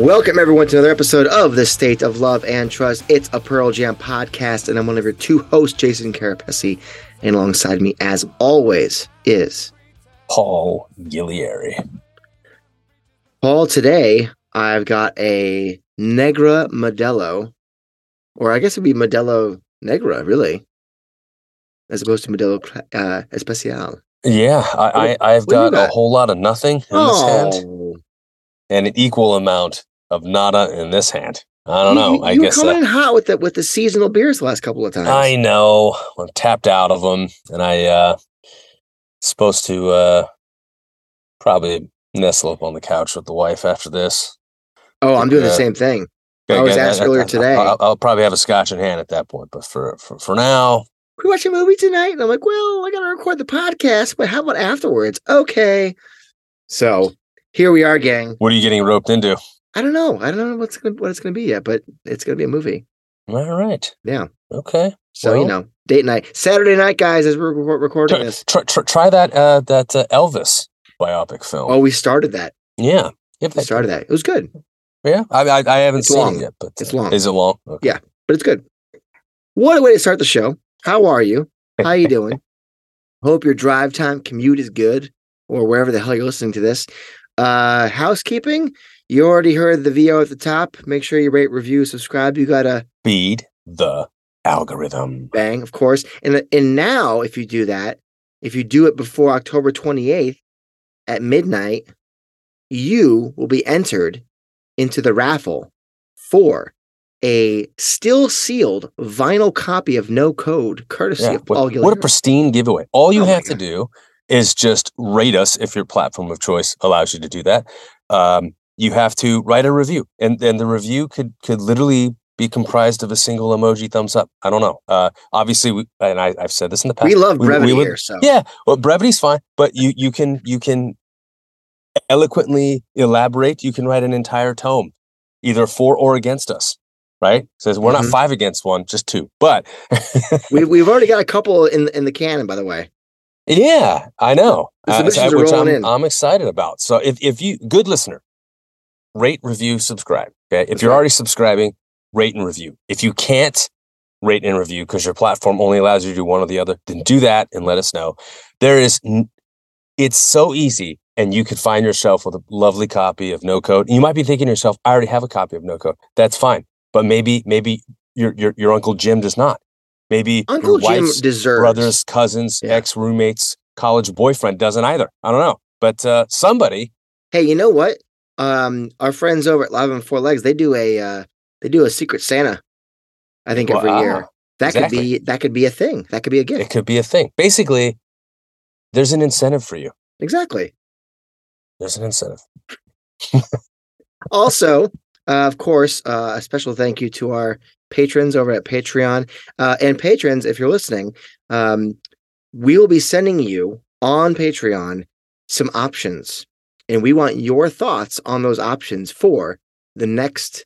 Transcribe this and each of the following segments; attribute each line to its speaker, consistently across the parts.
Speaker 1: Welcome, everyone, to another episode of The State of Love and Trust. It's a Pearl Jam podcast, and I'm one of your two hosts, Jason Carapesi. And alongside me, as always, is
Speaker 2: Paul Gillieri.
Speaker 1: Paul. Today, I've got a Negra Modelo, or I guess it'd be Modelo Negra, really, as opposed to Modelo uh, Especial.
Speaker 2: Yeah, I, I,
Speaker 1: do you
Speaker 2: got a whole lot of nothing in this hand
Speaker 1: Oh,
Speaker 2: and an equal amount of nada in this hand. I don't
Speaker 1: you,
Speaker 2: know.
Speaker 1: You,
Speaker 2: I
Speaker 1: you
Speaker 2: guess
Speaker 1: coming in hot with the with the seasonal beers the last couple of times.
Speaker 2: I know. I'm tapped out of them, and I uh supposed to uh probably nestle up on the couch with the wife after this.
Speaker 1: oh, I'm doing the same thing. I was asked earlier today.
Speaker 2: I'll, I'll probably have a scotch in hand at that point, but for for, for now,
Speaker 1: Can we watch a movie tonight? And I'm like, well, I got to record the podcast, but how about afterwards? Okay. So here we are, gang.
Speaker 2: what are you getting roped into?
Speaker 1: I don't know. I don't know what's gonna, what it's going to be yet, but it's going to be a movie.
Speaker 2: All right.
Speaker 1: Yeah.
Speaker 2: Okay.
Speaker 1: So you know, date night, Saturday night, guys, as we're re- recording
Speaker 2: Try,
Speaker 1: this.
Speaker 2: try, try, try that uh, that uh, Elvis biopic film.
Speaker 1: Oh, we started that.
Speaker 2: yeah, yep,
Speaker 1: We started that. It was good,
Speaker 2: Yeah, I, I, I haven't
Speaker 1: It's
Speaker 2: seen
Speaker 1: long.
Speaker 2: it yet, but
Speaker 1: It's
Speaker 2: uh,
Speaker 1: long.
Speaker 2: Is it long? Okay.
Speaker 1: Yeah. but it's good. What a way to start the show. How are you? How you doing? Hope your drive time commute is good, or wherever the hell you're listening to this. Uh, housekeeping. You already heard the VO at the top. Make sure you rate, review, subscribe. You got to
Speaker 2: Feed the algorithm.
Speaker 1: bang, of course. And and now, if you do that, if you do it before October 28th at midnight, you will be entered into the raffle for a still sealed vinyl copy of No Code, courtesy
Speaker 2: Yeah,
Speaker 1: of Paul
Speaker 2: what, what a pristine giveaway! All you
Speaker 1: Oh
Speaker 2: have to do is just rate us if your platform of choice allows you to do that. Um, you have to write a review, and then the review could could literally be comprised of a single emoji thumbs up. I don't know. Uh, obviously, we, and I, I've said this in the past.
Speaker 1: we love
Speaker 2: we- we
Speaker 1: brevity
Speaker 2: would-
Speaker 1: here, so
Speaker 2: Yeah, well, brevity's fine, but you you can you can eloquently elaborate. You can write an entire tome, either for or against us. Right? Says we're
Speaker 1: Mhm.
Speaker 2: not five against one, just two. But
Speaker 1: we we've already got a couple in in the cannon, by the way.
Speaker 2: yeah, I know. Uh, which I'm. I'm excited about. So if if you good listener, rate, review, subscribe. Okay, if
Speaker 1: That's
Speaker 2: you're
Speaker 1: right.
Speaker 2: already subscribing, rate and review. If you can't rate and review because your platform only allows you to do one or the other, then do that and let us know. There is, n- it's so easy, and you could find yourself with a lovely copy of No Code. You might be thinking to yourself, "I already have a copy of No Code." That's fine, but maybe maybe your your your uncle Jim does not. Maybe
Speaker 1: Uncle
Speaker 2: your
Speaker 1: Jim deserves
Speaker 2: brothers, cousins,
Speaker 1: Yeah.
Speaker 2: ex roommates, college boyfriend doesn't either. I don't know, but uh, somebody.
Speaker 1: Hey, you know what? Um, our friends over at Live on Four Legs, they do a uh, they do a Secret Santa. I think every
Speaker 2: Wow,
Speaker 1: year. That could be that could be a thing. That could be a gift.
Speaker 2: It could be a thing. Basically, there's an incentive for you.
Speaker 1: Exactly.
Speaker 2: There's an incentive.
Speaker 1: also, uh, of course, uh, a special thank you to our patrons over at Patreon. Uh, and patrons, if you're listening, um, we will be sending you on Patreon some options. And we want your thoughts on those options for the next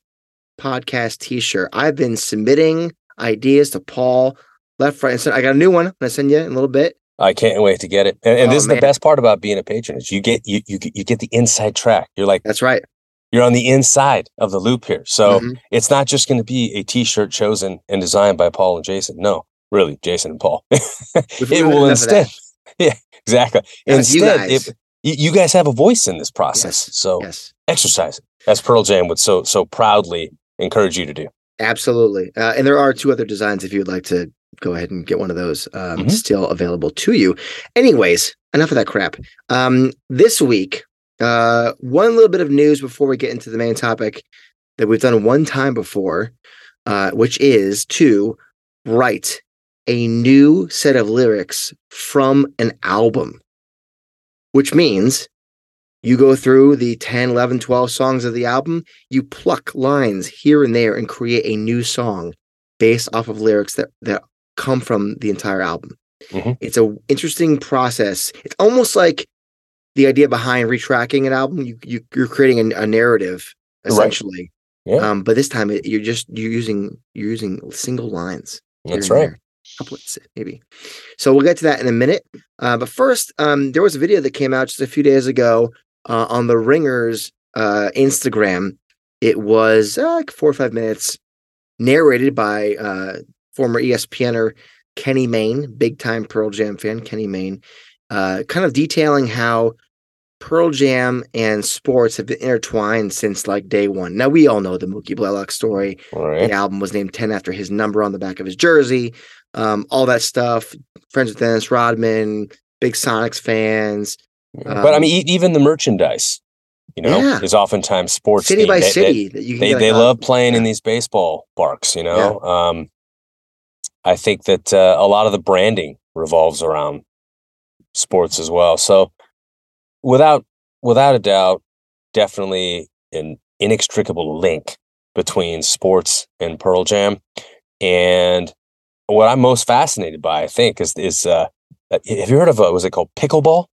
Speaker 1: podcast t shirt. I've been submitting ideas to Paul left, right, and center. I got a new one. I'm going to send you in a little bit.
Speaker 2: I can't wait to get it. And, and
Speaker 1: Oh,
Speaker 2: this is
Speaker 1: man.
Speaker 2: the best part about being a patron is you get you you get- you get the inside track. You're like
Speaker 1: That's right.
Speaker 2: you're on the inside of the loop here. So
Speaker 1: Mhm.
Speaker 2: it's not just going to be a T-shirt chosen and designed by Paul and Jason. No, really, Jason and Paul. It will
Speaker 1: enough of that.
Speaker 2: instead. Yeah, exactly. Instead, it- you, guys have a voice in this process.
Speaker 1: Yes,
Speaker 2: So
Speaker 1: Yes.
Speaker 2: exercise it, as Pearl Jam would so so proudly encourage you to do.
Speaker 1: Absolutely. Uh, and there are two other designs if you would like to go ahead and get one of those um,
Speaker 2: Mhm.
Speaker 1: still available to you. Anyways, enough of that crap. Um, this week, uh, one little bit of news before we get into the main topic that we've done one time before, uh, which is to write a new set of lyrics from an album, which means You go through the 10, 11, 12 songs of the album, you pluck lines here and there and create a new song based off of lyrics that, that come from the entire album.
Speaker 2: Mhm.
Speaker 1: It's a interesting process. It's almost like the idea behind retracking an album. You, you you're creating a, a narrative
Speaker 2: Right.
Speaker 1: essentially.
Speaker 2: Yeah.
Speaker 1: Um, but this time it, you're just you're using you're using single lines.
Speaker 2: That's right.
Speaker 1: there. Couplets, maybe. So we'll get to that in a minute. Uh, but first, um, there was a video that came out just a few days ago uh, on the Ringers uh, Instagram. It was uh, like four or five minutes, narrated by uh, former ESPNer Kenny Mayne, big time Pearl Jam fan, Kenny Mayne, uh, kind of detailing how Pearl Jam and sports have been intertwined since like day one. Now we all know the Mookie Blaylock story.
Speaker 2: Right.
Speaker 1: The album was named 10 after his number on the back of his jersey. Um, all that stuff. Friends with Dennis Rodman, big Sonics fans.
Speaker 2: but I
Speaker 1: um,
Speaker 2: mean, e- even the merchandise, you know,
Speaker 1: Yeah.
Speaker 2: is oftentimes sports.
Speaker 1: city
Speaker 2: themed.
Speaker 1: by
Speaker 2: They- they-
Speaker 1: city that you can
Speaker 2: they
Speaker 1: get,
Speaker 2: they
Speaker 1: like,
Speaker 2: love playing in these baseball parks you know um i think that uh, a lot of the branding revolves around sports as well so without without a doubt definitely an inextricable link between sports and pearl jam and what i'm most fascinated by i think is is uh uh, have you heard of uh, was it called pickleball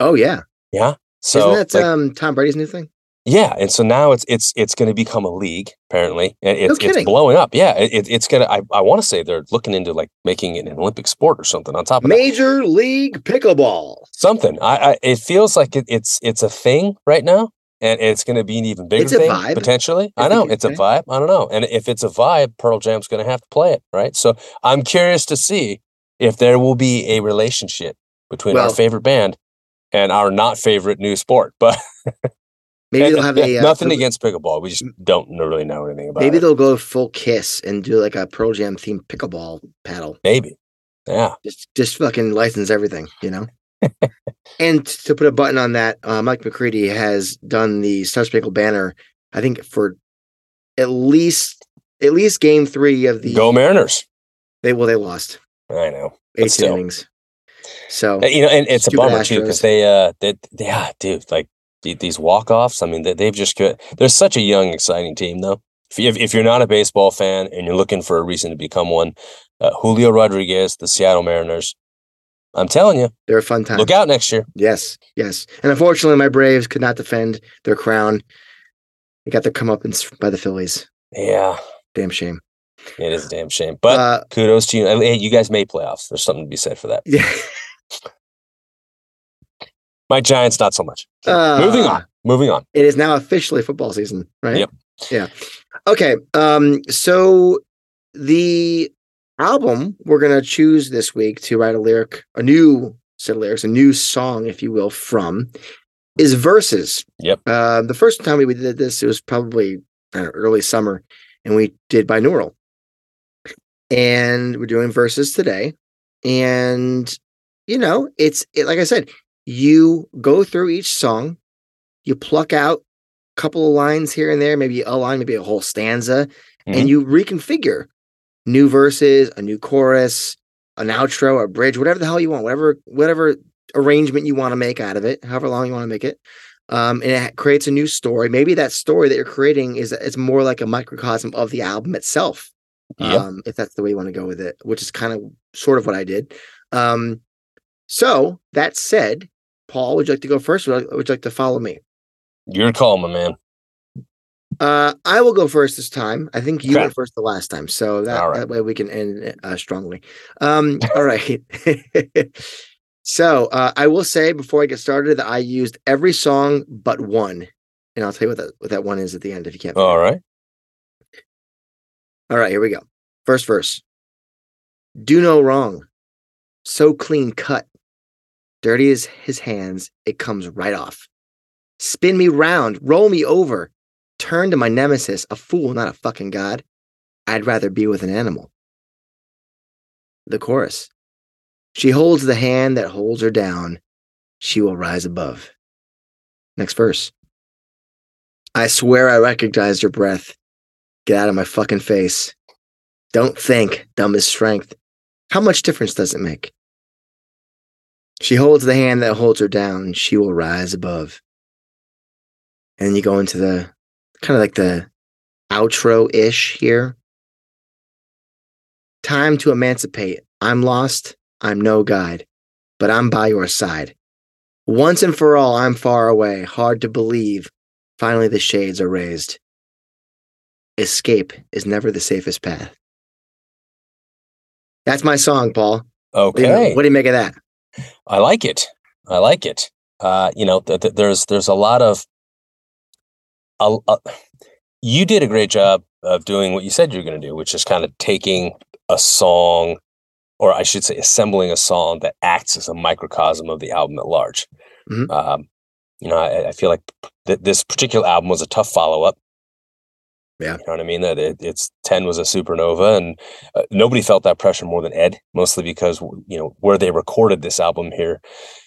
Speaker 1: Oh yeah.
Speaker 2: yeah so
Speaker 1: Isn't that
Speaker 2: like,
Speaker 1: um, Tom Brady's new thing?
Speaker 2: yeah, and so now it's it's it's going to become a league. Apparently, and it's it's
Speaker 1: kidding.
Speaker 2: blowing up. Yeah, it, it- it's gonna. I, I want to say they're looking into like making it an Olympic sport or something. On top of that,
Speaker 1: Major League Pickleball.
Speaker 2: something. I, I it feels like it, it's it's a thing right now, and it's going to be an even bigger thing
Speaker 1: vibe,
Speaker 2: potentially.
Speaker 1: I
Speaker 2: I know it's a vibe. I don't know, and if it's a vibe, Pearl Jam's going to have to play it, right? So I'm curious to see if there will be a relationship between our favorite band and our not favorite new sport, but.
Speaker 1: Maybe
Speaker 2: And-
Speaker 1: they'll have
Speaker 2: yeah,
Speaker 1: a uh,
Speaker 2: nothing
Speaker 1: Pearl-
Speaker 2: against pickleball. We just don't really know anything about
Speaker 1: Maybe
Speaker 2: it.
Speaker 1: they'll go full kiss and do like a Pearl Jam themed pickleball paddle.
Speaker 2: Maybe. Yeah.
Speaker 1: Just just fucking license everything, you know. And to put a button on that, uh, Mike McCready has done the Star Spangled Banner. I think for at least at least game three of the
Speaker 2: Go Mariners.
Speaker 1: they well they lost
Speaker 2: I know.
Speaker 1: eight innings. So
Speaker 2: Uh, You know, and it's a bummer too because they, uh, they, yeah, dude, like these walk offs. I mean, they, they've just got. They're such a young, exciting team, though. If, you, if you're not a baseball fan and you're looking for a reason to become one, uh, Julio Rodriguez, the Seattle Mariners. I'm telling you,
Speaker 1: they're a fun time.
Speaker 2: look out next year.
Speaker 1: Yes, yes. And unfortunately, my Braves could not defend their crown. They got their comeuppance by the Phillies.
Speaker 2: Yeah,
Speaker 1: Damn shame.
Speaker 2: it is a damn shame, but
Speaker 1: uh,
Speaker 2: kudos to you. Hey, you guys made playoffs. There's something to be said for that.
Speaker 1: yeah.
Speaker 2: My Giants, not so much. Moving
Speaker 1: Uh,
Speaker 2: on. Moving on.
Speaker 1: It is now officially football season, right?
Speaker 2: Yep.
Speaker 1: Yeah. Okay. Um, so the album we're gonna choose this week to write a lyric, a new set of lyrics, a new song, if you will, from is verses.
Speaker 2: Yep.
Speaker 1: Uh, the first time we did this, it was probably know, early summer, and we did binaural. And we're doing Vs. today. And you know, it's it, like I said, you go through each song, you pluck out a couple of lines here and there, maybe a line, maybe a whole stanza,
Speaker 2: Mhm.
Speaker 1: and you reconfigure new verses, a new chorus, an outro, a bridge, whatever the hell you want, whatever whatever arrangement you want to make out of it, however long you want to make it. Um, and it creates a new story. Maybe that story that you're creating is it's more like a microcosm of the album itself.
Speaker 2: Yep.
Speaker 1: Um, if that's the way you want to go with it, which is kind of sort of what I did. Um, so that said, Paul, would you like to go first, or would you like to follow me?
Speaker 2: Your call, my man.
Speaker 1: Uh, I will go first this time. I think you
Speaker 2: Okay.
Speaker 1: went first the last time, so that,
Speaker 2: right.
Speaker 1: that way we can end uh, strongly. Um, all right. so uh, I will say before I get started that I used every song but one, and I'll tell you what that what that one is at the end if you can't.
Speaker 2: All right.
Speaker 1: All right, here we go. First verse. Do no wrong. So clean cut. Dirty as his hands, it comes right off. Spin me round, roll me over. Turn to my nemesis, a fool, not a fucking god. I'd rather be with an animal. The chorus. She holds the hand that holds her down. She will rise above. Next verse. I swear I recognize your breath. Get out of my fucking face. Don't think, dumb is strength. How much difference does it make? She holds the hand that holds her down. She will rise above. and you go into the kind of like the outro ish here. Time to emancipate. I'm lost. I'm no guide, but I'm by your side. Once and for all, I'm far away. Hard to believe. Finally, the shades are raised. Escape is never the safest path. That's my song, Paul. What do you-
Speaker 2: Okay.
Speaker 1: What do you make of that?
Speaker 2: I like it. I like it. Uh, you know, th- th- there's there's a lot of. A, a- you did a great job of doing what you said you were going to do, which is kind of taking a song, or I should say, assembling a song that acts as a microcosm of the album at large.
Speaker 1: Mhm.
Speaker 2: Um, you know, I, I feel like th- this particular album was a tough follow up.
Speaker 1: Yeah.
Speaker 2: You know what I mean? That it, it's 10 was a supernova and uh, nobody felt that pressure more than Ed, mostly because, you know, where they recorded this album here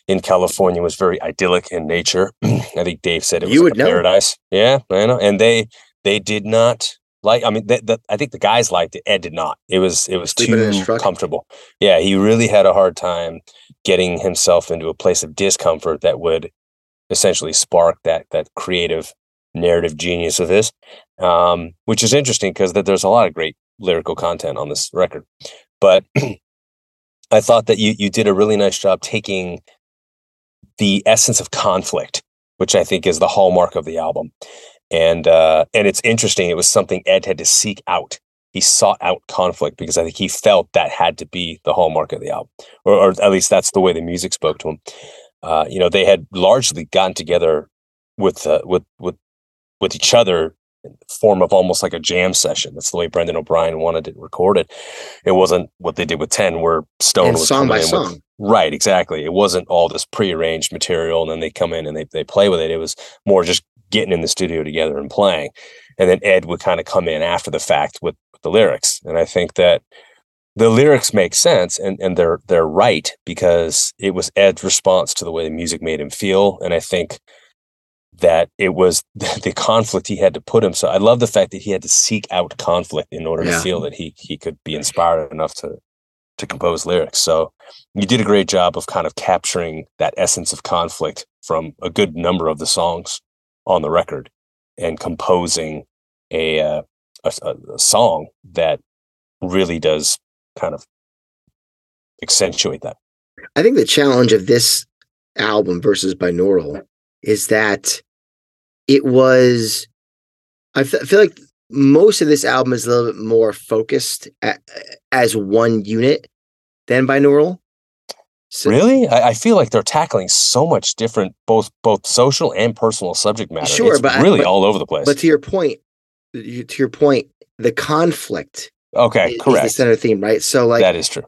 Speaker 2: in California was very idyllic in nature. I think Dave said it was
Speaker 1: You
Speaker 2: like
Speaker 1: would
Speaker 2: a
Speaker 1: know.
Speaker 2: paradise. Yeah, I know. And they, they did not like, I mean, th- th- I think the guys liked it. Ed did not. It was, it was
Speaker 1: Sleeping
Speaker 2: too comfortable. Yeah. He really had a hard time getting himself into a place of discomfort that would essentially spark that, that creative narrative genius of his um, which is interesting because that there's a lot of great lyrical content on this record. But I thought that you you did a really nice job taking the essence of conflict, which I think is the hallmark of the album, and uh, and it's interesting. It was something Ed had to seek out. He sought out conflict because I think he felt that had to be the hallmark of the album, or, or at least that's the way the music spoke to him. Uh, you know, they had largely gotten together with uh, with with with each other in form of almost like a jam session. That's the way Brendan O'Brien wanted it recorded. It wasn't what they did with 10 where Stone
Speaker 1: And
Speaker 2: was
Speaker 1: song by
Speaker 2: in with- right, exactly. It wasn't all this prearranged material and then they come in and they, they play with it. It was more just getting in the studio together and playing. And then Ed would kind of come in after the fact with, with the lyrics. And I think that the lyrics make sense and, and they're they're right because it was Ed's response to the way the music made him feel. And I think that it was the conflict he had to put himself. I love the fact that he had to seek out conflict in order
Speaker 1: Yeah.
Speaker 2: to feel that he he could be inspired enough to to compose lyrics. So you did a great job of kind of capturing that essence of conflict from a good number of the songs on the record and composing a uh, a, a- a song that really does kind of accentuate that.
Speaker 1: I think the challenge of this album versus binaural is that it was. I feel like most of this album is a little bit more focused a as one unit than binaural. So,
Speaker 2: Really, I, I feel like they're tackling so much different, both both social and personal subject matter.
Speaker 1: Sure,
Speaker 2: it's
Speaker 1: but I-
Speaker 2: really
Speaker 1: but-
Speaker 2: all over the place.
Speaker 1: But to your point, to your point, the conflict
Speaker 2: okay,
Speaker 1: i- is the
Speaker 2: correct.
Speaker 1: center theme, right? So, like,
Speaker 2: that is true.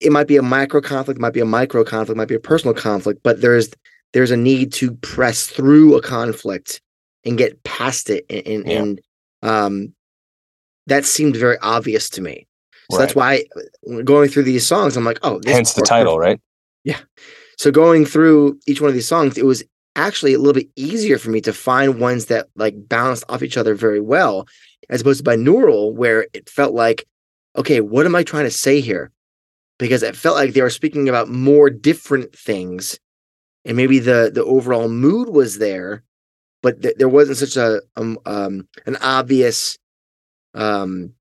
Speaker 1: it might be a micro conflict, might be a micro conflict, might be a personal conflict, but there's there's a need to press through a conflict and get past it, and and,
Speaker 2: Yeah.
Speaker 1: and um, that seemed very obvious to me. So that's why going through these songs, I'm like, oh, this
Speaker 2: Hence the title,
Speaker 1: perfect.
Speaker 2: right?
Speaker 1: Yeah so going through each one of these songs, it was actually a little bit easier for me to find ones that like balanced off each other very well, as opposed to binaural, where it felt like, okay, what am I trying to say here? Because it felt like they were speaking about more different things, and maybe the the overall mood was there, but th- there wasn't such a um, um an obvious um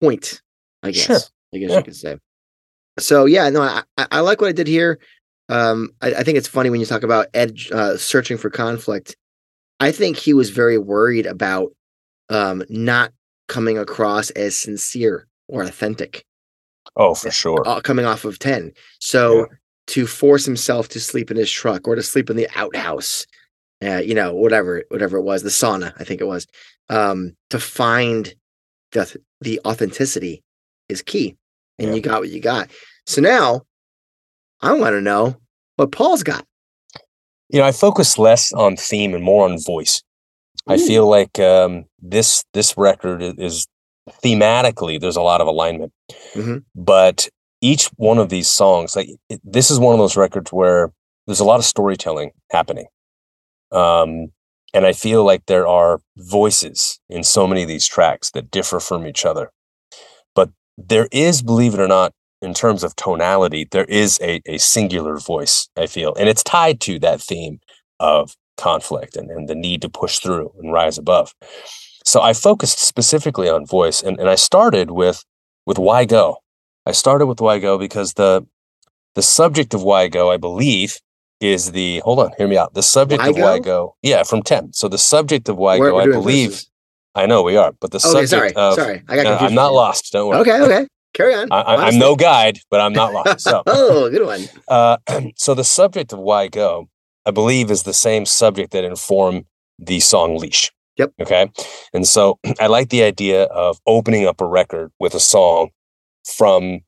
Speaker 1: point. I guess.
Speaker 2: Sure.
Speaker 1: I guess
Speaker 2: Yeah.
Speaker 1: you could say. So yeah, no, I, I like what I did here. Um, I, I think it's funny when you talk about Ed uh, searching for conflict. I think he was very worried about um, not coming across as sincere or authentic
Speaker 2: Oh, for sure.
Speaker 1: uh, coming off of 10. So
Speaker 2: Yeah.
Speaker 1: To force himself to sleep in his truck or to sleep in the outhouse, uh, you know, whatever, whatever it was, the sauna, I think it was, um, to find the, the authenticity is key. And
Speaker 2: Yeah.
Speaker 1: you got what you got. So now I want to know what Paul's got.
Speaker 2: you know, I focus less on theme and more on voice. I feel like um, this this record is thematically there's a lot of alignment,
Speaker 1: Mhm.
Speaker 2: but each one of these songs, like it, this is one of those records where there's a lot of storytelling happening, um, and I feel like there are voices in so many of these tracks that differ from each other, but there is, believe it or not, in terms of tonality, there is a, a singular voice, I feel. And it's tied to that theme of conflict and, and the need to push through and rise above. So I focused specifically on voice and, and I started with with why go. I started with why go because the the subject of why go, I believe, is the hold on, hear me out. The subject of why
Speaker 1: Go?
Speaker 2: go, yeah, from 10. So the subject of why go, I believe
Speaker 1: verses.
Speaker 2: I know we are, but the
Speaker 1: Okay,
Speaker 2: subject
Speaker 1: sorry,
Speaker 2: of
Speaker 1: sorry. I got
Speaker 2: No,
Speaker 1: confused.
Speaker 2: I'm not lost. Don't worry.
Speaker 1: Okay, okay. Carry on.
Speaker 2: I, I'm no guide, but I'm not lost. So,
Speaker 1: oh, good one.
Speaker 2: uh, so the subject of why go, I believe, is the same subject that informed the song Leash.
Speaker 1: Yep.
Speaker 2: Okay. And so I like the idea of opening up a record with a song from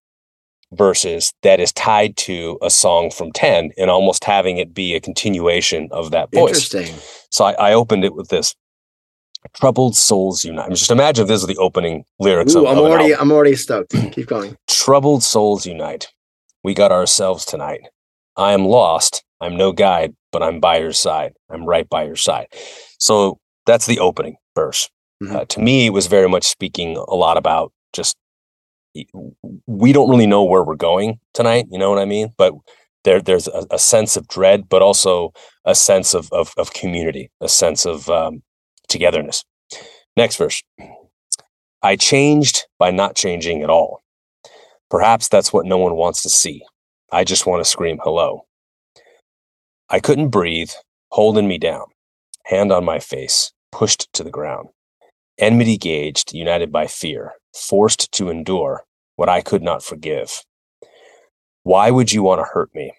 Speaker 2: Vs. that is tied to a song from 10 and almost having it be a continuation of that voice.
Speaker 1: Interesting.
Speaker 2: So I, I opened it with this troubled souls unite. I mean, just imagine if this is the opening lyrics
Speaker 1: Ooh,
Speaker 2: of,
Speaker 1: I'm
Speaker 2: of
Speaker 1: already. I'm already stoked. Keep going.
Speaker 2: Troubled souls unite. We got ourselves tonight. I am lost. I'm no guide, but I'm by your side. I'm right by your side. So that's the opening verse.
Speaker 1: Mhm.
Speaker 2: Uh, to me, it was very much speaking a lot about just we don't really know where we're going tonight. You know what I mean? But there, there's a, a sense of dread, but also a sense of of, of community, a sense of um, togetherness. Next verse. I changed by not changing at all. Perhaps that's what no one wants to see. I just want to scream hello. I couldn't breathe, holding me down, hand on my face, pushed to the ground. Enmity gauged, united by fear, forced to endure what I could not forgive. Why would you want to hurt me?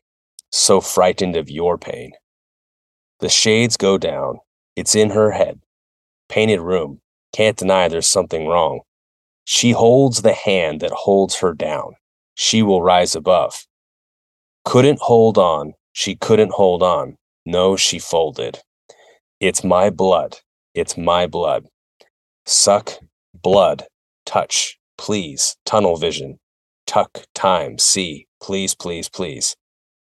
Speaker 2: So frightened of your pain. The shades go down. It's in her head. Painted room. Can't deny there's something wrong. She holds the hand that holds her down. She will rise above. Couldn't hold on. She couldn't hold on. No, she folded. It's my blood. It's my blood. Suck, blood, touch, please, tunnel vision, tuck, time, see, please, please, please.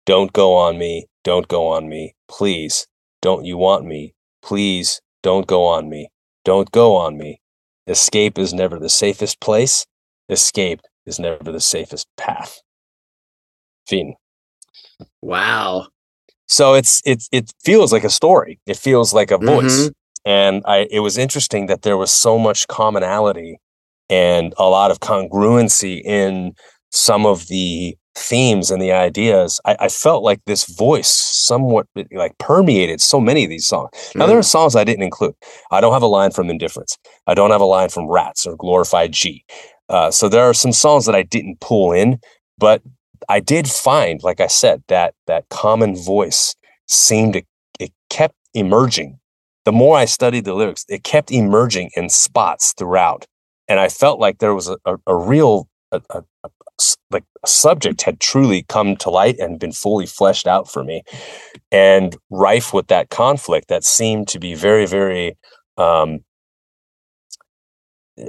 Speaker 2: Don't go on me, don't go on me, please. Don't you want me? Please, don't go on me, don't go on me. Escape is never the safest place. Escape is never the safest path. Fiend.
Speaker 1: Wow.
Speaker 2: So it's it's it feels like a story. It feels like a voice.
Speaker 1: Mhm.
Speaker 2: And I it was interesting that there was so much commonality and a lot of congruency in some of the themes and the ideas. I, I felt like this voice somewhat like permeated so many of these songs. Now there are songs I didn't include. I don't have a line from Indifference. I don't have a line from Rats or Glorified G. Uh, so there are some songs that I didn't pull in, but I did find, like I said, that that common voice seemed to it kept emerging. The more I studied the lyrics, it kept emerging in spots throughout, and I felt like there was a, a, a real a, a, like a subject had truly come to light and been fully fleshed out for me, and rife with that conflict that seemed to be very very um,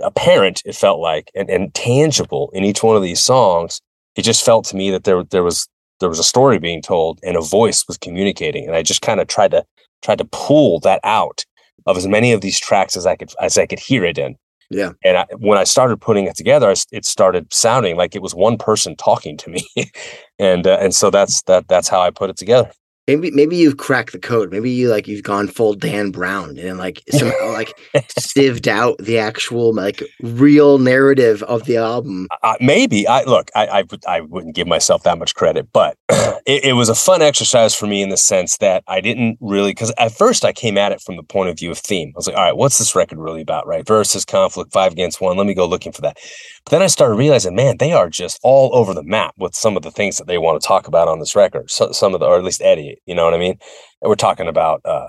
Speaker 2: apparent. It felt like and, and tangible in each one of these songs it just felt to me that there there was there was a story being told and a voice was communicating and i just kind of tried to tried to pull that out of as many of these tracks as i could as i could hear it in
Speaker 1: Yeah.
Speaker 2: and I, when i started putting it together I it started sounding like it was one person talking to me and uh, and so that's that that's how i put it together
Speaker 1: Maybe maybe you've cracked the code. Maybe you like you've gone full Dan Brown and like somehow like sieved out the actual like real narrative of the album.
Speaker 2: uh, maybe I look. I, I would- I wouldn't give myself that much credit, but it, it was a fun exercise for me in the sense that I didn't really because at first I came at it from the point of view of theme. I was like, all right, what's this record really about? Right, versus conflict, five against one. Let me go looking for that. But then I started realizing, man, they are just all over the map with some of the things that they want to talk about on this record. So, some of the, or at least Eddie, you know what I mean? And we're talking about, uh,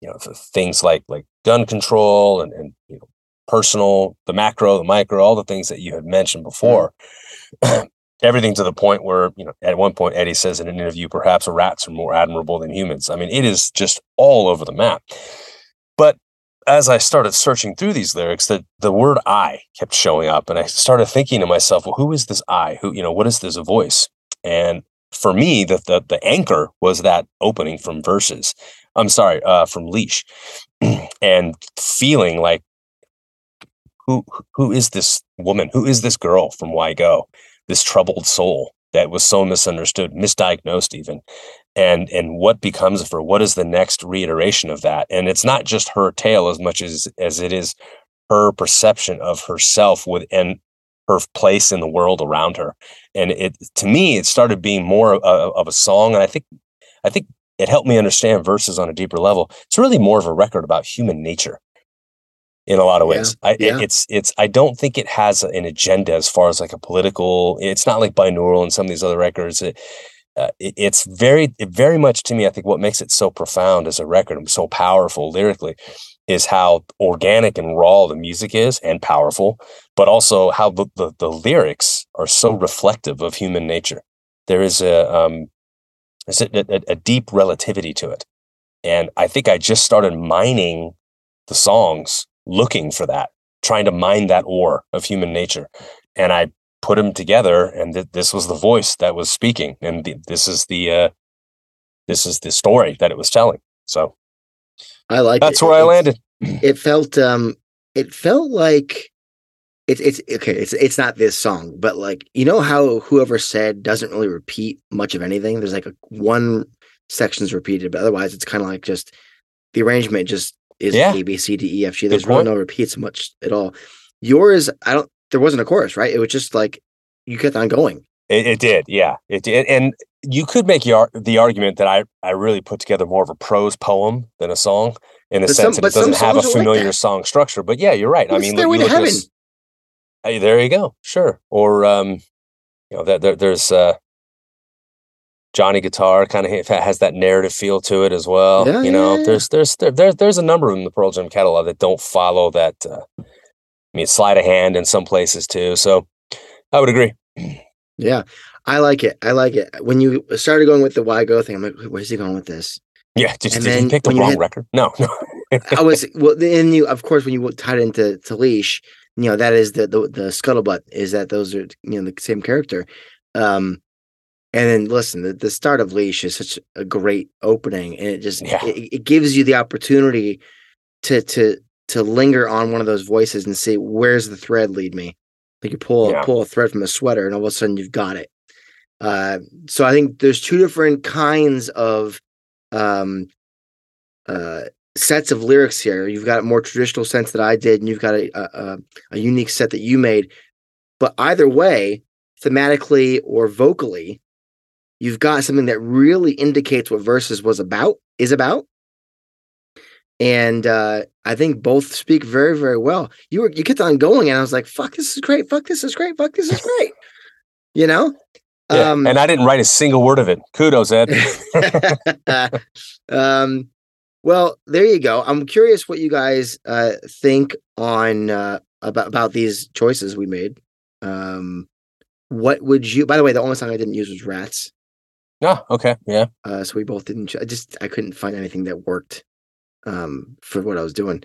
Speaker 2: you know, th- things like like gun control and and you know personal, the macro, the micro, all the things that you had mentioned before. Everything to the point where, you know, at one point Eddie says in an interview, perhaps rats are more admirable than humans. I mean, it is just all over the map. But as I started searching through these lyrics, the, the word I kept showing up. And I started thinking to myself, well, who is this I? Who, you know, what is this voice? And for me, the, the, the anchor was that opening from verses. I'm sorry, uh, from Leash. and feeling like who who is this woman? Who is this girl from Why Go? This troubled soul that was so misunderstood, misdiagnosed even. and and what becomes of her what is the next reiteration of that and it's not just her tale as much as as it is her perception of herself with and her place in the world around her and it to me it started being more of, of a song and i think i think it helped me understand Vs. on a deeper level it's really more of a record about human nature in a lot of ways. Yeah, I, yeah. it's it's I don't think it has an agenda as far as like a political. It's not like binaural and some of these other records. It, uh, it, it's very very much to me. I think what makes it so profound as a record and so powerful lyrically is how organic and raw the music is and powerful, but also how the the, the lyrics are so reflective of human nature. There is a um, a, a, a deep relativity to it, and I think I just started mining the songs looking for that, trying to mine that ore of human nature. And I put them together, and th- this was the voice that was speaking, and th- this is the uh, this is the story that it was telling. So
Speaker 1: I like
Speaker 2: that's
Speaker 1: it.
Speaker 2: where I landed.
Speaker 1: It felt um, it felt like it's it's okay. It's it's not this song, but like you know how whoever said doesn't really repeat much of anything. There's like a one section's repeated, but otherwise it's kind of like just the arrangement just is yeah. A B C D E F G. There's really no repeats much at all. Yours, I don't. There wasn't a chorus, right? It was just like you kept on going.
Speaker 2: It, it did, yeah, it did. And you could make your, the argument that I I really put together more of a prose poem than a song in the but sense some, that it doesn't have a familiar like song structure. But yeah, you're right. I mean,
Speaker 1: look, you look this,
Speaker 2: hey, there you go. Sure. Or um, you know, that there, there's uh Johnny Guitar kind of has that narrative feel to it as well. Yeah, you know, yeah, yeah. there's there's there, there's there's a number in the Pearl Jam catalog that don't follow that. Uh, I mean, sleight of hand in some places too. So I would agree.
Speaker 1: Yeah, I like it. I like it. When you started going with the why go thing, I'm like, where's he going with this?
Speaker 2: Yeah, just and did you pick the wrong record? No, no.
Speaker 1: I was well. Then you, of course, when you tied into to Leash, you know that is the the, the scuttlebutt is that those are you know the same character. Um, and then listen, the, the start of Leash is such a great opening, and it just yeah. it, it, gives you the opportunity to to to linger on one of those voices and see where's the thread lead me. Like you pull yeah. pull a thread from a sweater, and all of a sudden you've got it. Uh, so I think there's two different kinds of um, uh, sets of lyrics here. You've got a more traditional sense that I did, and you've got a, a, a unique set that you made. But either way, thematically or vocally, you've got something that really indicates what Vs. was about is about. And uh, i think both speak very very well. You were you kept on going and i was like fuck this is great. Fuck this is great. Fuck this is great. You know
Speaker 2: yeah, um, and i didn't write a single word of it kudos ed
Speaker 1: um, well there you go i'm curious what you guys uh, think on uh, about about these choices we made um, what would you by the way the only song i didn't use was rats
Speaker 2: Oh, okay. Yeah.
Speaker 1: Uh, so we both didn't. I just I couldn't find anything that worked um, for what I was doing.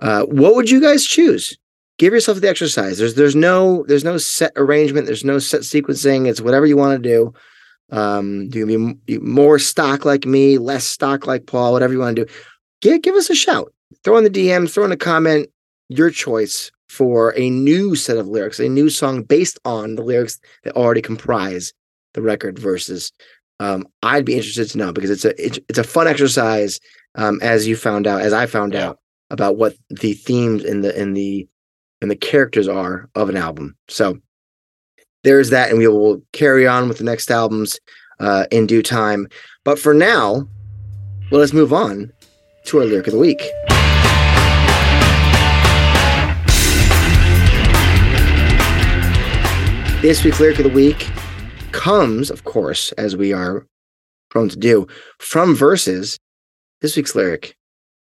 Speaker 1: Uh, what would you guys choose? Give yourself the exercise. There's there's no there's no set arrangement. There's no set sequencing. It's whatever you want to do. Um, do you be more stock like me, less stock like Paul, whatever you want to do. Give give us a shout. Throw in the DM. Throw in a comment. Your choice for a new set of lyrics, a new song based on the lyrics that already comprise the record versus um, I'd be interested to know because it's a it's, it's a fun exercise um, as you found out as I found yeah. out about what the themes in the and the and the characters are of an album. So there's that, and we will carry on with the next albums uh, in due time. But for now, let us move on to our lyric of the week. This week's lyric of the week comes, of course, as we are prone to do, from verses. This week's lyric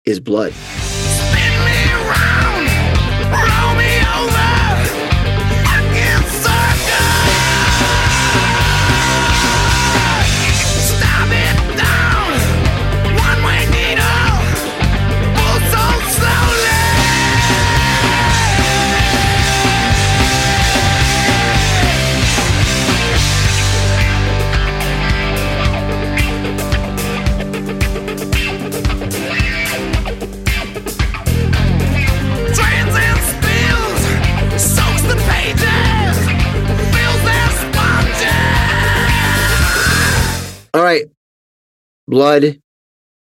Speaker 1: is blood. All right. Blood.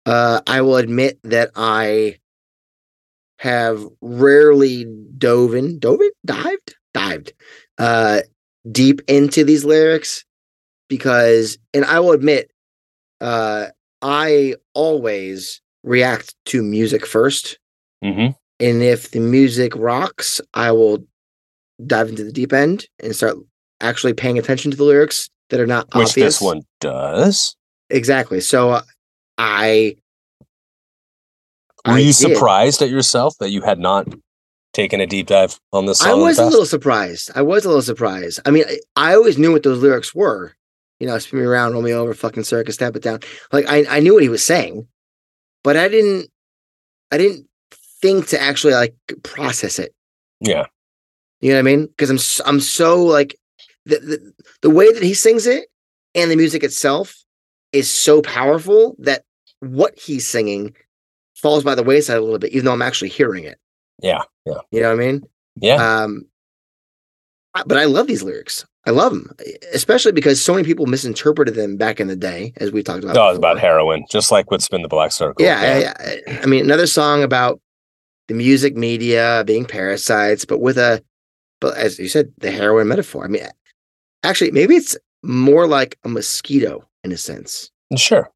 Speaker 1: Uh, I will admit that I have rarely dove in, dove in, dived, dived, uh, deep into these lyrics because, and I will admit, uh, I always react to music 1st
Speaker 2: Mm-hmm.
Speaker 1: and if the music rocks, I will dive into the deep end and start actually paying attention to the lyrics that are not
Speaker 2: Which
Speaker 1: obvious.
Speaker 2: this one does.
Speaker 1: exactly. So uh, I
Speaker 2: Were
Speaker 1: I
Speaker 2: you
Speaker 1: did.
Speaker 2: surprised at yourself that you had not taken a deep dive on this song?
Speaker 1: I was a little surprised. I was a little surprised. I mean, I, I always knew what those lyrics were. You know, spin me around, roll me over, fucking circus, tap it down. Like I, I knew what he was saying, but I didn't, I didn't think to actually like process it.
Speaker 2: Yeah.
Speaker 1: You know what I mean? Because I'm, I'm so like the, the the way that he sings it and the music itself is so powerful that what he's singing falls by the wayside a little bit, even though I'm actually hearing it.
Speaker 2: Yeah. Yeah.
Speaker 1: You know what I mean?
Speaker 2: Yeah.
Speaker 1: Um, but I love these lyrics. I love them, especially because so many people misinterpreted them back in the day, as we talked about.
Speaker 2: oh, it's about heroin, just like with Spin the Black Circle.
Speaker 1: Yeah, I, I, I mean, another song about the music media being parasites, but with a, but as you said, the heroin metaphor. I mean, actually, maybe it's more like a mosquito in a sense.
Speaker 2: Sure.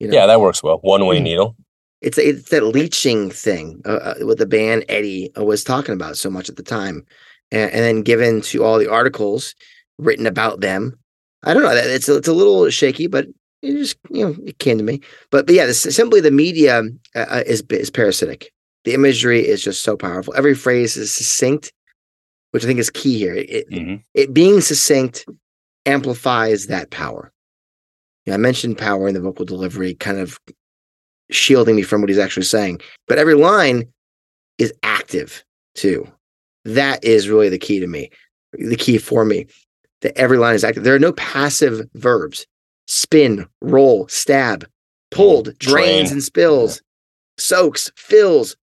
Speaker 1: You know?
Speaker 2: Yeah, that works well. One way
Speaker 1: Mhm.
Speaker 2: needle.
Speaker 1: it's it's that leeching thing uh, uh, what the band Eddie was talking about so much at the time, and, and then given to all the articles written about them. I don't know. that- It's it's a little shaky, but it just you know it came to me. But but yeah, this, simply the media uh, uh, is is parasitic. The imagery is just so powerful. Every phrase is succinct, which I think is key here. It,
Speaker 2: Mhm.
Speaker 1: it being succinct amplifies that power. Yeah, I mentioned power in the vocal delivery, kind of shielding me from what he's actually saying. But every line is active too. That is really the key to me, the key for me. That every line is active. There are no passive verbs. Spin, roll, stab, pulled, drains
Speaker 2: Drain.
Speaker 1: and spills, soaks, fills.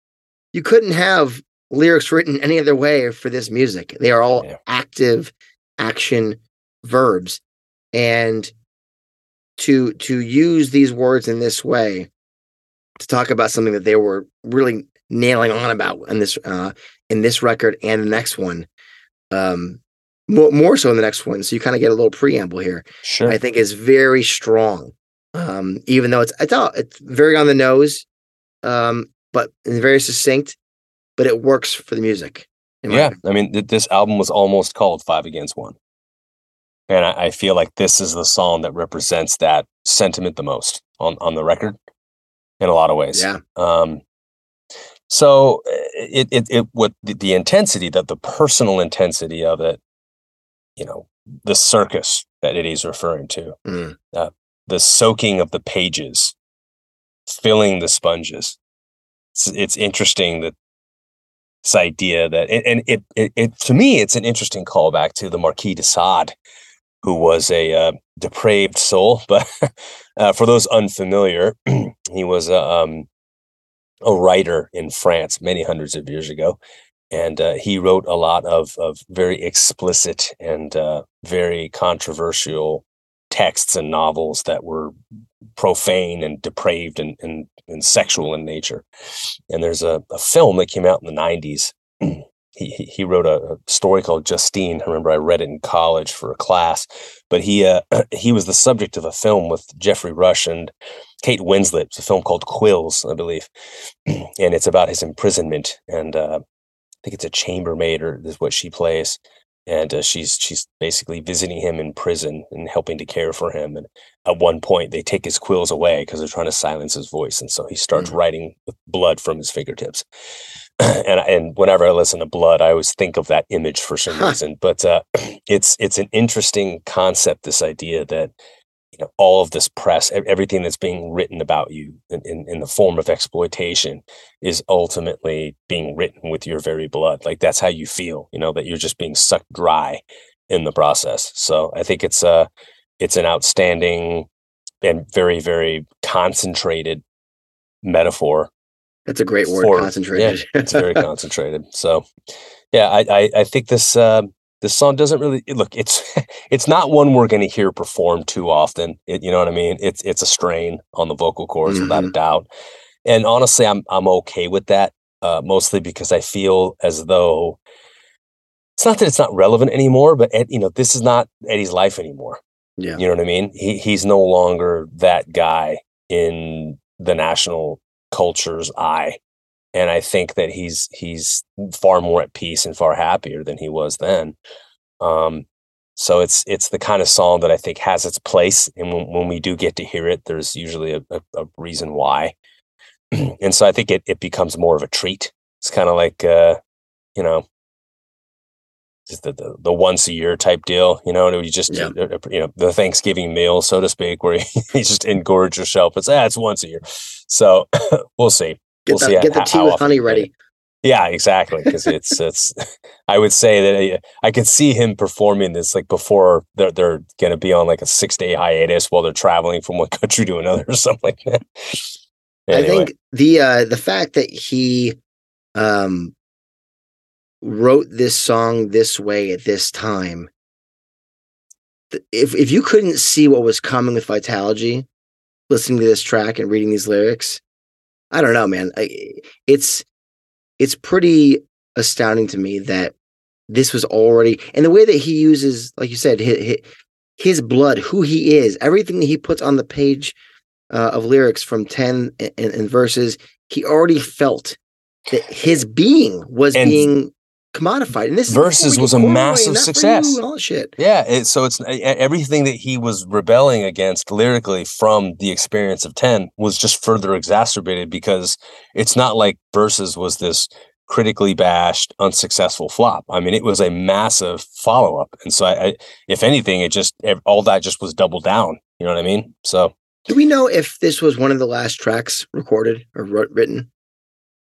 Speaker 1: You couldn't have lyrics written any other way for this music. They are all
Speaker 2: Yeah.
Speaker 1: active action verbs. And to to use these words in this way to talk about something that they were really nailing on about in this uh in this record and the next one um more, more so in the next one so you kind of get a little preamble here
Speaker 2: Sure.
Speaker 1: i think is very strong um even though it's it's all it's very on the nose um but very succinct but it works for the music
Speaker 2: yeah. I mean, th- this album was almost called Five Against One. And I, I feel like this is the song that represents that sentiment the most on, on the record in a lot of ways.
Speaker 1: yeah
Speaker 2: Um, so it, it, it, what the, the intensity, that the personal intensity of it, you know, the circus that it is referring to,
Speaker 1: Mm.
Speaker 2: the soaking of the pages, filling the sponges. It's, it's interesting that this idea that, and it, it, it, to me, it's an interesting callback to the Marquis de Sade, who was a uh, depraved soul. But uh, for those unfamiliar, he was a, um, a writer in France many hundreds of years ago. And uh, he wrote a lot of, of very explicit and uh, very controversial texts and novels that were profane and depraved and, and, and sexual in nature. And there's a, a film that came out in the 90s. he, he wrote a, a story called Justine. I remember I read it in college for a class, but he uh, he was the subject of a film with Geoffrey Rush and Kate Winslet. It's a film called Quills, I believe, and it's about his imprisonment. And uh, I think it's a chambermaid, or is what she plays. And uh, she's she's basically visiting him in prison and helping to care for him. And at one point, they take his quills away because they're trying to silence his voice, and so he starts
Speaker 1: Mhm.
Speaker 2: writing with blood from his fingertips. and and whenever I listen to blood, I always think of that image for some reason. But uh, it's it's an interesting concept. This idea that you know all of this press, everything that's being written about you in, in, in the form of exploitation, is ultimately being written with your very blood. Like that's how you feel. You know that you're just being sucked dry in the process. So I think it's a it's an outstanding and very very concentrated metaphor
Speaker 1: that's a great word
Speaker 2: for-
Speaker 1: concentrated
Speaker 2: yeah, it's very concentrated. So, yeah, I I, I think this uh, this song doesn't really look. It's it's not one we're going to hear performed too often. It, you know what I mean? It's it's a strain on the vocal cords mm-hmm. without a mm-hmm. doubt. And honestly, I'm I'm okay with that. Uh, mostly because I feel as though it's not that it's not relevant anymore, but Ed, you know, this is not Eddie's life anymore.
Speaker 1: Yeah.
Speaker 2: You know what I mean? He he's no longer that guy in the national culture's eye. And I think that he's he's far more at peace and far happier than he was then. Um, so it's it's the kind of song that I think has its place, and when, when we do get to hear it, there's usually a, a, a reason why. and so I think it it becomes more of a treat. It's kind of like uh, you know, just the, the, the once a year type deal, you know, and you just, yeah. Uh, uh, you know, the Thanksgiving meal, so to speak, where you, just engorge yourself. It's, ah, it's once a year. So we'll see.
Speaker 1: Get,
Speaker 2: we'll
Speaker 1: the, get the tea with honey ready.
Speaker 2: Yeah, exactly. Because it's it's. I would say that uh, I could see him performing this like before they're they're going to be on like a six day hiatus while they're traveling from one country to another or something like that.
Speaker 1: Anyway. I think the uh the fact that he um wrote this song this way at this time if if you couldn't see what was coming with Vitalogy listening to this track and reading these lyrics i don't know man. I, it's it's pretty astounding to me that this was already and the way that he uses like you said his, his blood who he is everything that he puts on the page uh, of lyrics from 10 and, and Vs he already felt that his being was and being commodified. And this
Speaker 2: Vs was a massive success.
Speaker 1: all shit.
Speaker 2: Yeah, it, so it's everything that he was rebelling against lyrically from the experience of Ten was just further exacerbated because it's not like Vs was this critically bashed, unsuccessful flop. I mean, it was a massive follow up, and so I, I, if anything, it just all that just was doubled down. You know what I mean? So.
Speaker 1: Do we know if this was one of the last tracks recorded or written?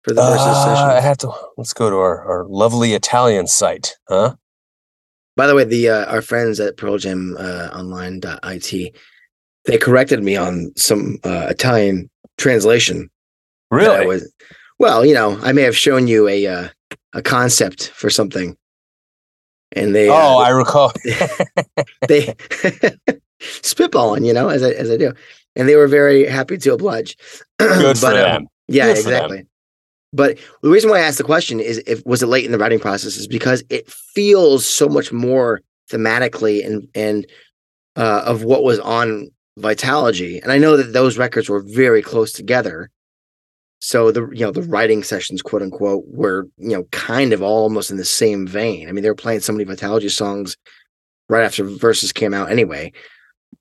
Speaker 1: For the Vs uh, session?
Speaker 2: I have to. Let's go to our, our lovely Italian site, huh?
Speaker 1: By the way, the uh, our friends at Pearl Jam uh, Online.it they corrected me on some uh, Italian translation.
Speaker 2: Really?
Speaker 1: Was, well, you know, I may have shown you a uh, a concept for something, and they.
Speaker 2: Uh, oh, uh, I recall.
Speaker 1: they spitballing, you know, as I as I do, and they were very happy to oblige.
Speaker 2: Good for but, um, them.
Speaker 1: yeah,
Speaker 2: Good
Speaker 1: exactly. But the reason why I asked the question is if was it late in the writing process is because it feels so much more thematically and and uh, of what was on Vitalogy, and I know that those records were very close together. So the you know the writing sessions, quote unquote, were you know kind of almost in the same vein. I mean, they were playing so many Vitalogy songs right after Vs came out anyway.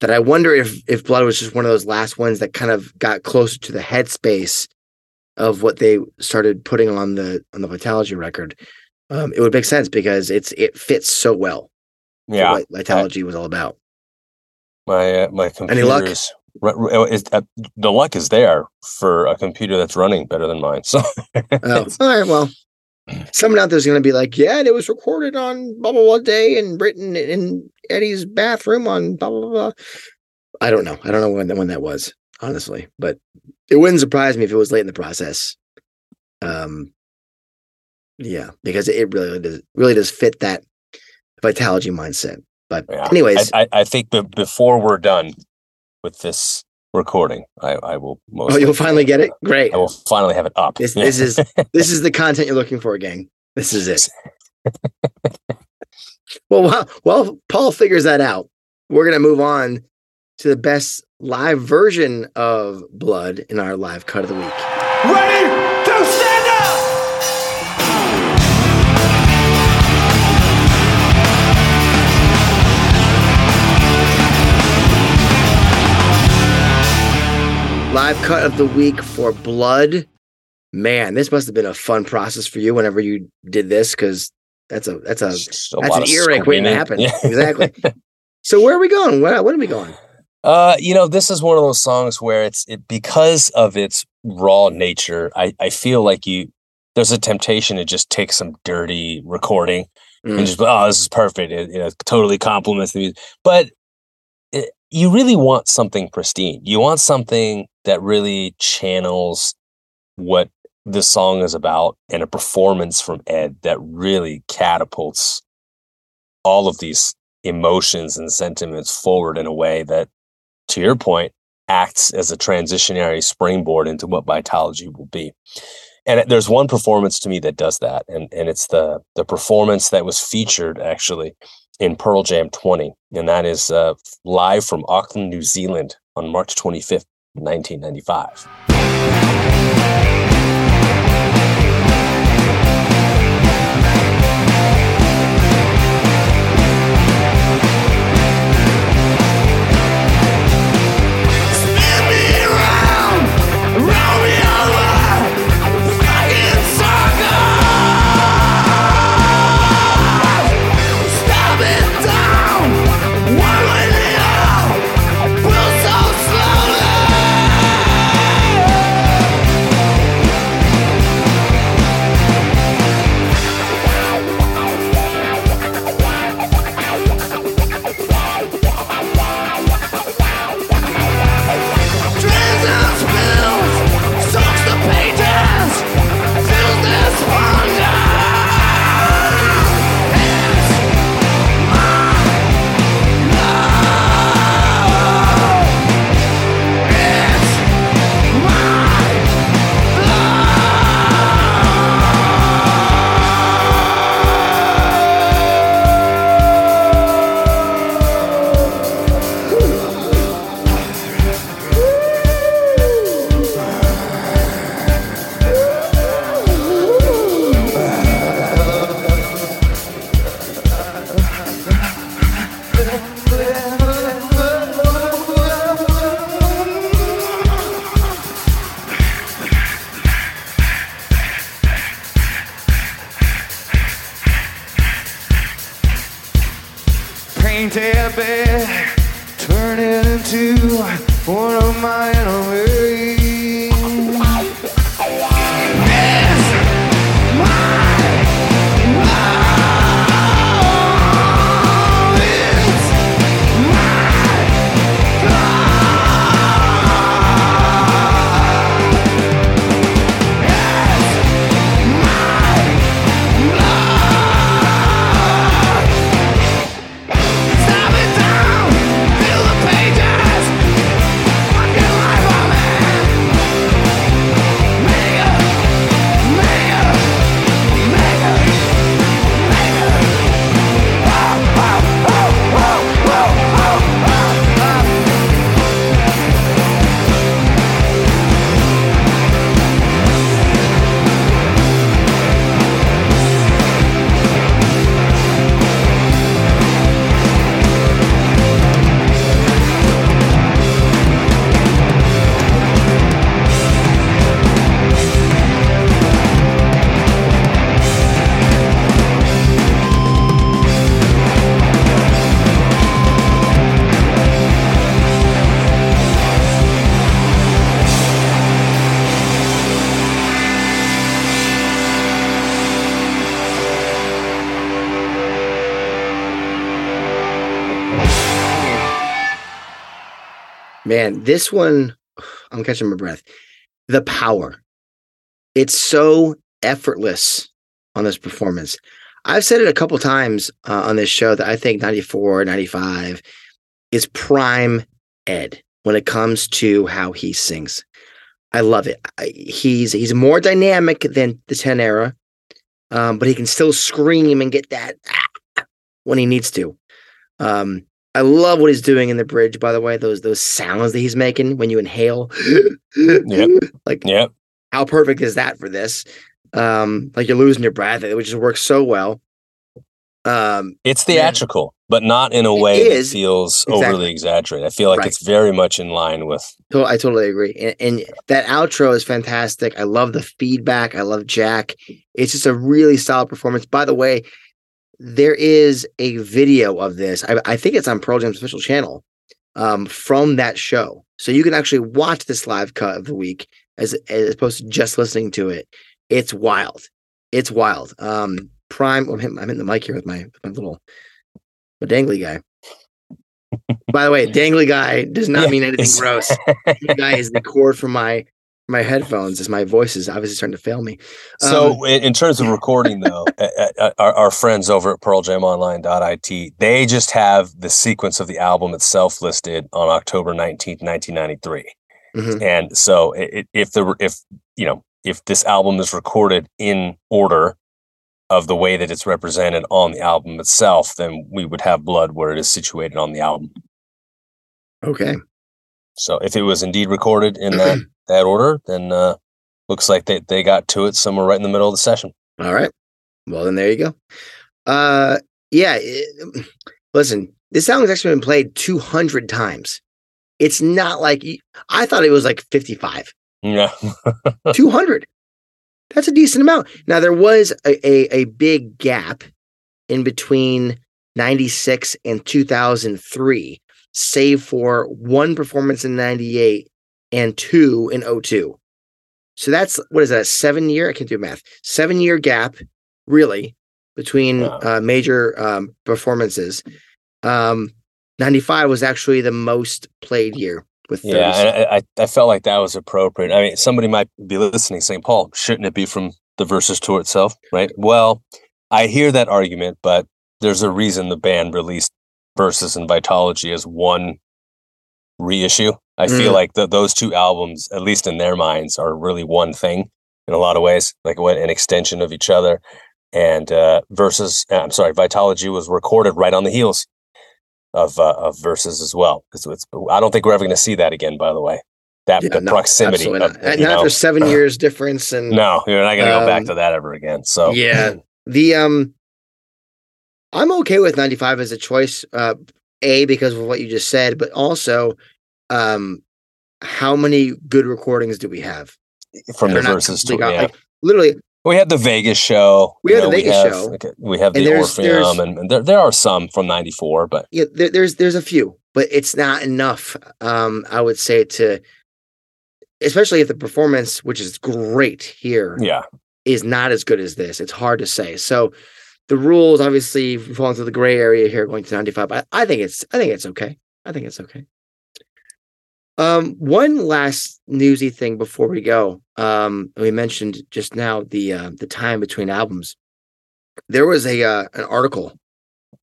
Speaker 1: That I wonder if if Blood was just one of those last ones that kind of got closer to the headspace of what they started putting on the on the Vitalogy record, um, it would make sense because it's it fits so well.
Speaker 2: Yeah,
Speaker 1: what Vitalogy I, was all about.
Speaker 2: My uh, my computers. Is, uh, the luck is there for a computer that's running better than mine. So,
Speaker 1: oh, all right. Well, someone out there's going to be like, yeah, it was recorded on blah blah blah day and written in Eddie's bathroom on blah blah blah. I don't know. I don't know when when that was honestly, but it wouldn't surprise me if it was late in the process. Um, yeah, because it really does really does fit that Vitalogy mindset. But yeah. anyways,
Speaker 2: I, I, think b- before we're done with this recording, I, I will.
Speaker 1: Most oh, you'll finally get it. Great.
Speaker 2: I will finally have it up.
Speaker 1: This, this is this is the content you're looking for, gang. This is it. well, while, while Paul figures that out, we're gonna move on to the best live version of Blood in our live cut of the week.
Speaker 3: Ready to stand up!
Speaker 1: Live cut of the week for Blood. Man, this must have been a fun process for you whenever you did this because that's a that's a, a that's an earache waiting to happen. Yeah. exactly. so where are we going? Where, when are we going?
Speaker 2: Uh, you know, this is one of those songs where it's it because of its raw nature. I I feel like you there's a temptation to just take some dirty recording mm. and just oh this is perfect. It, know, totally complements the music, but it, you really want something pristine. You want something that really channels what the song is about and a performance from Ed that really catapults
Speaker 3: all of these emotions and sentiments forward in a way that, to your point, acts as a transitionary springboard into what Vitalogy will be. And there's one performance to me that does that, and and it's the the performance that was featured actually in Pearl Jam 20, and that is uh, live from Auckland, New Zealand on March 25th, 1995. you, one of my enemies.
Speaker 1: Man, this one, I'm catching my breath. The power. It's so effortless on this performance. I've said it a couple times uh, on this show that I think 94, 95 is prime Ed when it comes to how he sings. I love it. I, he's he's more dynamic than the 10 era, um, but he can still scream and get that ah, when he needs to. Um, I love what he's doing in the bridge, by the way. Those those sounds that he's making when you inhale.
Speaker 3: yep.
Speaker 1: Like
Speaker 3: yep.
Speaker 1: how perfect is that for this? Um, like you're losing your breath, which just works so well. Um
Speaker 3: it's theatrical, yeah. but not in a way that feels exactly. overly exaggerated. I feel like right. it's very much in line with
Speaker 1: I totally agree. And, and that outro is fantastic. I love the feedback. I love Jack. It's just a really solid performance. By the way, there is a video of this. I, I think it's on Pearl Jam's official channel um, from that show. So you can actually watch this live cut of the week as, as opposed to just listening to it. It's wild. It's wild. Um, Prime. I'm hitting, I'm hitting the mic here with my, my little my dangly guy. By the way, dangly guy does not mean anything gross. Dangly guy is the cord for my my headphones as my voice is obviously starting to fail me.
Speaker 2: So,
Speaker 1: Um,
Speaker 2: in, in terms of recording, though, our, our friends over at PearlJamOnline.it, they just have the sequence of the album itself listed on October nineteenth, nineteen ninety three.
Speaker 1: mhm.
Speaker 2: And so, i i if the if you know if this album is recorded in order of the way that it's represented on the album itself, then we would have blood where it is situated on the album.
Speaker 1: Okay.
Speaker 2: So, if it was indeed recorded in that that order, then uh, looks like they they got to it somewhere right in the middle of the session.
Speaker 1: All right. Well, then there you go. Uh, yeah. it- listen, this song's actually been played 200 times. It's not like I thought it was like 55.
Speaker 2: Yeah.
Speaker 1: 200. That's a decent amount. Now there was a, a, a big gap in between 96 and 2003, save for one performance in 98 and two in 02. So that's what is that, a seven year? I can't do math. Seven year gap, really, between
Speaker 2: Wow.
Speaker 1: uh, major um, performances. Um, 95 was actually the most played year with 30.
Speaker 2: Yeah, I, I I felt like that was appropriate. I mean, somebody might be listening saying, "Paul, shouldn't it be from the Vs tour itself?" Right? Well, I hear that argument, but there's a reason the band released Vs and Vitalogy as one reissue. I feel
Speaker 1: Mm.
Speaker 2: like th- those two albums, at least in their minds, are really one thing in a lot of ways, like what an extension of each other. And uh, Vs, uh, I'm sorry, Vitalogy was recorded right on the heels of uh, of Vs as well. Because it's, I don't think we're ever going to see that again. By the way, that
Speaker 1: Yeah,
Speaker 2: the
Speaker 1: no,
Speaker 2: proximity. Of,
Speaker 1: not. Not
Speaker 2: know,
Speaker 1: after seven years difference and
Speaker 2: no, you're not going to go back
Speaker 1: Um,
Speaker 2: to that ever again. So
Speaker 1: yeah the um i'm okay with 95 as a choice uh a because of what you just said but also um how many good recordings do we have
Speaker 2: from the Vs tour, yeah.
Speaker 1: like literally
Speaker 2: We had the Vegas show.
Speaker 1: We had the Vegas
Speaker 2: have,
Speaker 1: show.
Speaker 2: like, We have the
Speaker 1: there's- there's-
Speaker 2: Orpheum, and, and there there are some from '94, but
Speaker 1: yeah there, there's there's a few but it's not enough um i would say to especially if the performance which is great here
Speaker 2: yeah,
Speaker 1: is not as good as this. It's hard to say. So the rules obviously fall into the gray area here going to 95. I, I think it's I think it's okay. I think it's okay. Um, one last newsy thing before we go. Um, we mentioned just now the uh, the time between albums. There was a uh, an article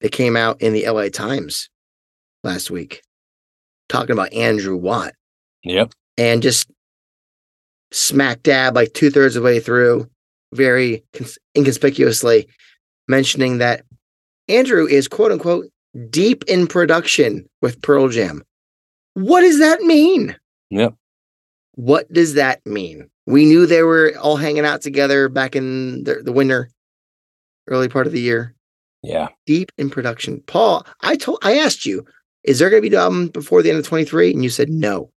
Speaker 1: that came out in the LA Times last week talking about Andrew Watt
Speaker 2: yep,
Speaker 1: and just smack dab like two thirds of the way through, very cons- inconspicuously mentioning that Andrew is quote unquote deep in production with Pearl Jam. What does that mean?
Speaker 2: yep.
Speaker 1: What does that mean? We knew they were all hanging out together back in the, the winter, early part of the year.
Speaker 2: Yeah,
Speaker 1: Deep in production. Paul, I told I asked you, is there going to be an album before the end of 23? And you said no.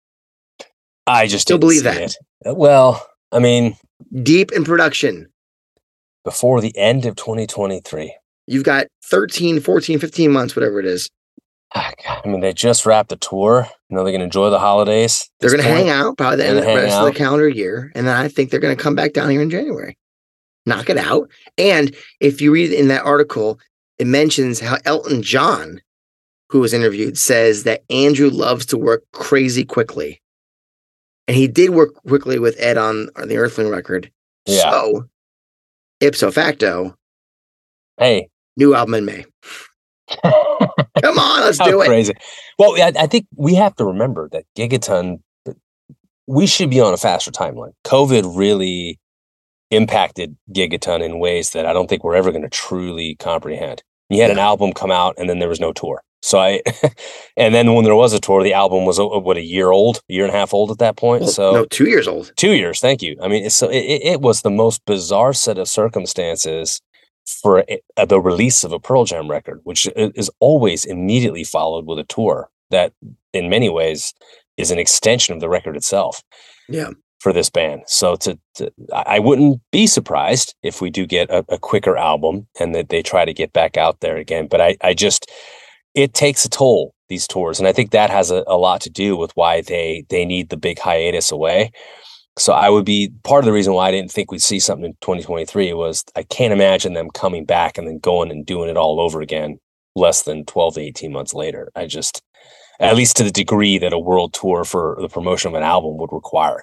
Speaker 2: I just
Speaker 1: Still
Speaker 2: didn't
Speaker 1: believe that.
Speaker 2: it. Well, I mean,
Speaker 1: Deep in production.
Speaker 2: Before the end of 2023.
Speaker 1: You've got 13, 14, 15 months, whatever it is.
Speaker 2: Ah, I mean, they just wrapped the tour. You know, they're going to enjoy the holidays.
Speaker 1: They're going to hang out probably the end of the rest of the calendar year. And then I think they're going to come back down here in January. Knock it out. And if you read in that article, it mentions how Elton John, who was interviewed, says that Andrew loves to work crazy quickly. And he did work quickly with Ed on, on the Earthling record.
Speaker 2: Yeah.
Speaker 1: So, ipso facto,
Speaker 2: Hey,
Speaker 1: new album in May. Come on, let's do it.
Speaker 2: crazy. Well, I, I think we have to remember that Gigaton, we should be on a faster timeline. COVID really impacted Gigaton in ways that I don't think we're ever going to truly comprehend. You had an album come out and then there was no tour. So I, and then when there was a tour, the album was uh, what a year old, year and a half old at that point.
Speaker 1: Well,
Speaker 2: so
Speaker 1: no, two years old.
Speaker 2: Two years, thank you. I mean, so it, it was the most bizarre set of circumstances for a, uh, the release of a Pearl Jam record, which is always immediately followed with a tour that, in many ways, is an extension of the record itself.
Speaker 1: Yeah.
Speaker 2: For this band, so to, to I I wouldn't be surprised if we do get a, a quicker album and that they try to get back out there again. But I, I just, it takes a toll these tours, and I think that has a, a lot to do with why they they need the big hiatus away. So I would be part of the reason why I didn't think we'd see something in 2023 was I can't imagine them coming back and then going and doing it all over again less than 12 to 18 months later. I just at least to the degree that a world tour for the promotion of an album would require.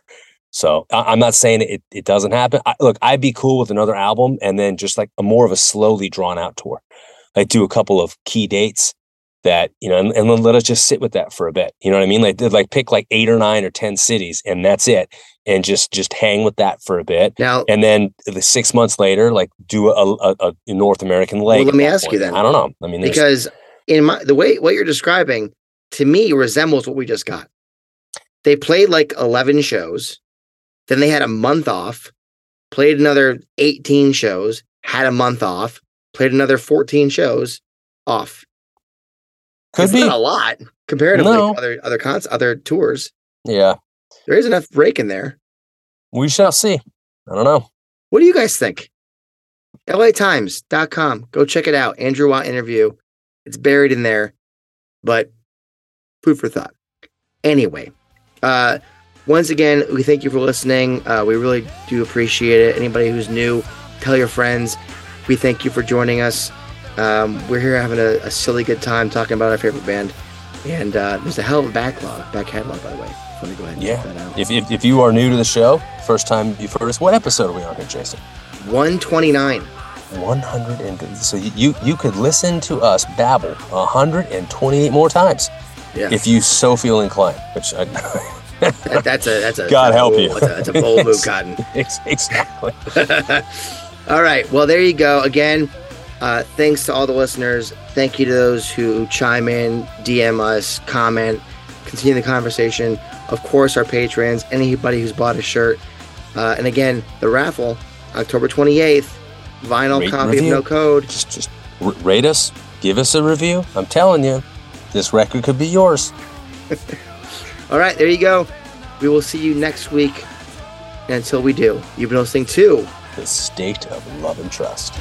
Speaker 2: So I, am not saying it, it doesn't happen. I, look, I'd be cool with another album and then just like a more of a slowly drawn out tour. Like do a couple of key dates that, you know, and, and then let us just sit with that for a bit. You know what I mean? Like, like pick like eight or nine or 10 cities and that's it. And just, just hang with that for a bit.
Speaker 1: Now,
Speaker 2: and then the six months later, like do a, a, a North American leg.
Speaker 1: Well, let me ask point. you then.
Speaker 2: I don't know. I mean,
Speaker 1: because in my, the way, what you're describing to me resembles what we just got. They played like 11 shows then they had a month off, played another 18 shows, had a month off, played another 14 shows off.
Speaker 2: Could
Speaker 1: it's
Speaker 2: be
Speaker 1: a lot comparatively no. to other other cons other tours.
Speaker 2: Yeah.
Speaker 1: There is enough break in there.
Speaker 2: We shall see. I don't know.
Speaker 1: What do you guys think? LATimes.com. Go check it out. Andrew Watt interview. It's buried in there, but food for thought. Anyway, uh, once again, we thank you for listening. Uh, we really do appreciate it. Anybody who's new, tell your friends. We thank you for joining us. Um, we're here having a, a, silly good time talking about our favorite band. And uh, there's a hell of a backlog, back catalog, by the way. Let me go ahead and
Speaker 2: yeah. that out. If, if, if you are new to the show, first time you've heard us, what episode are we on here, Jason?
Speaker 1: 129.
Speaker 2: 100 and so you you could listen to us babble 128 more times yeah. if you so feel inclined which I,
Speaker 1: that, that's a that's a
Speaker 2: God
Speaker 1: that's
Speaker 2: help you.
Speaker 1: That's a, that's a bold move, Cotton.
Speaker 2: exactly.
Speaker 1: all right. Well, there you go. Again, uh, thanks to all the listeners. Thank you to those who chime in, DM us, comment, continue the conversation. Of course, our patrons, anybody who's bought a shirt. Uh, and again, the raffle, October 28th, vinyl rate copy of No Code.
Speaker 2: Just, just rate us, give us a review. I'm telling you, this record could be yours.
Speaker 1: All right, there you go. We will see you next week. And until we do, you've been listening to
Speaker 2: The State of Love and Trust.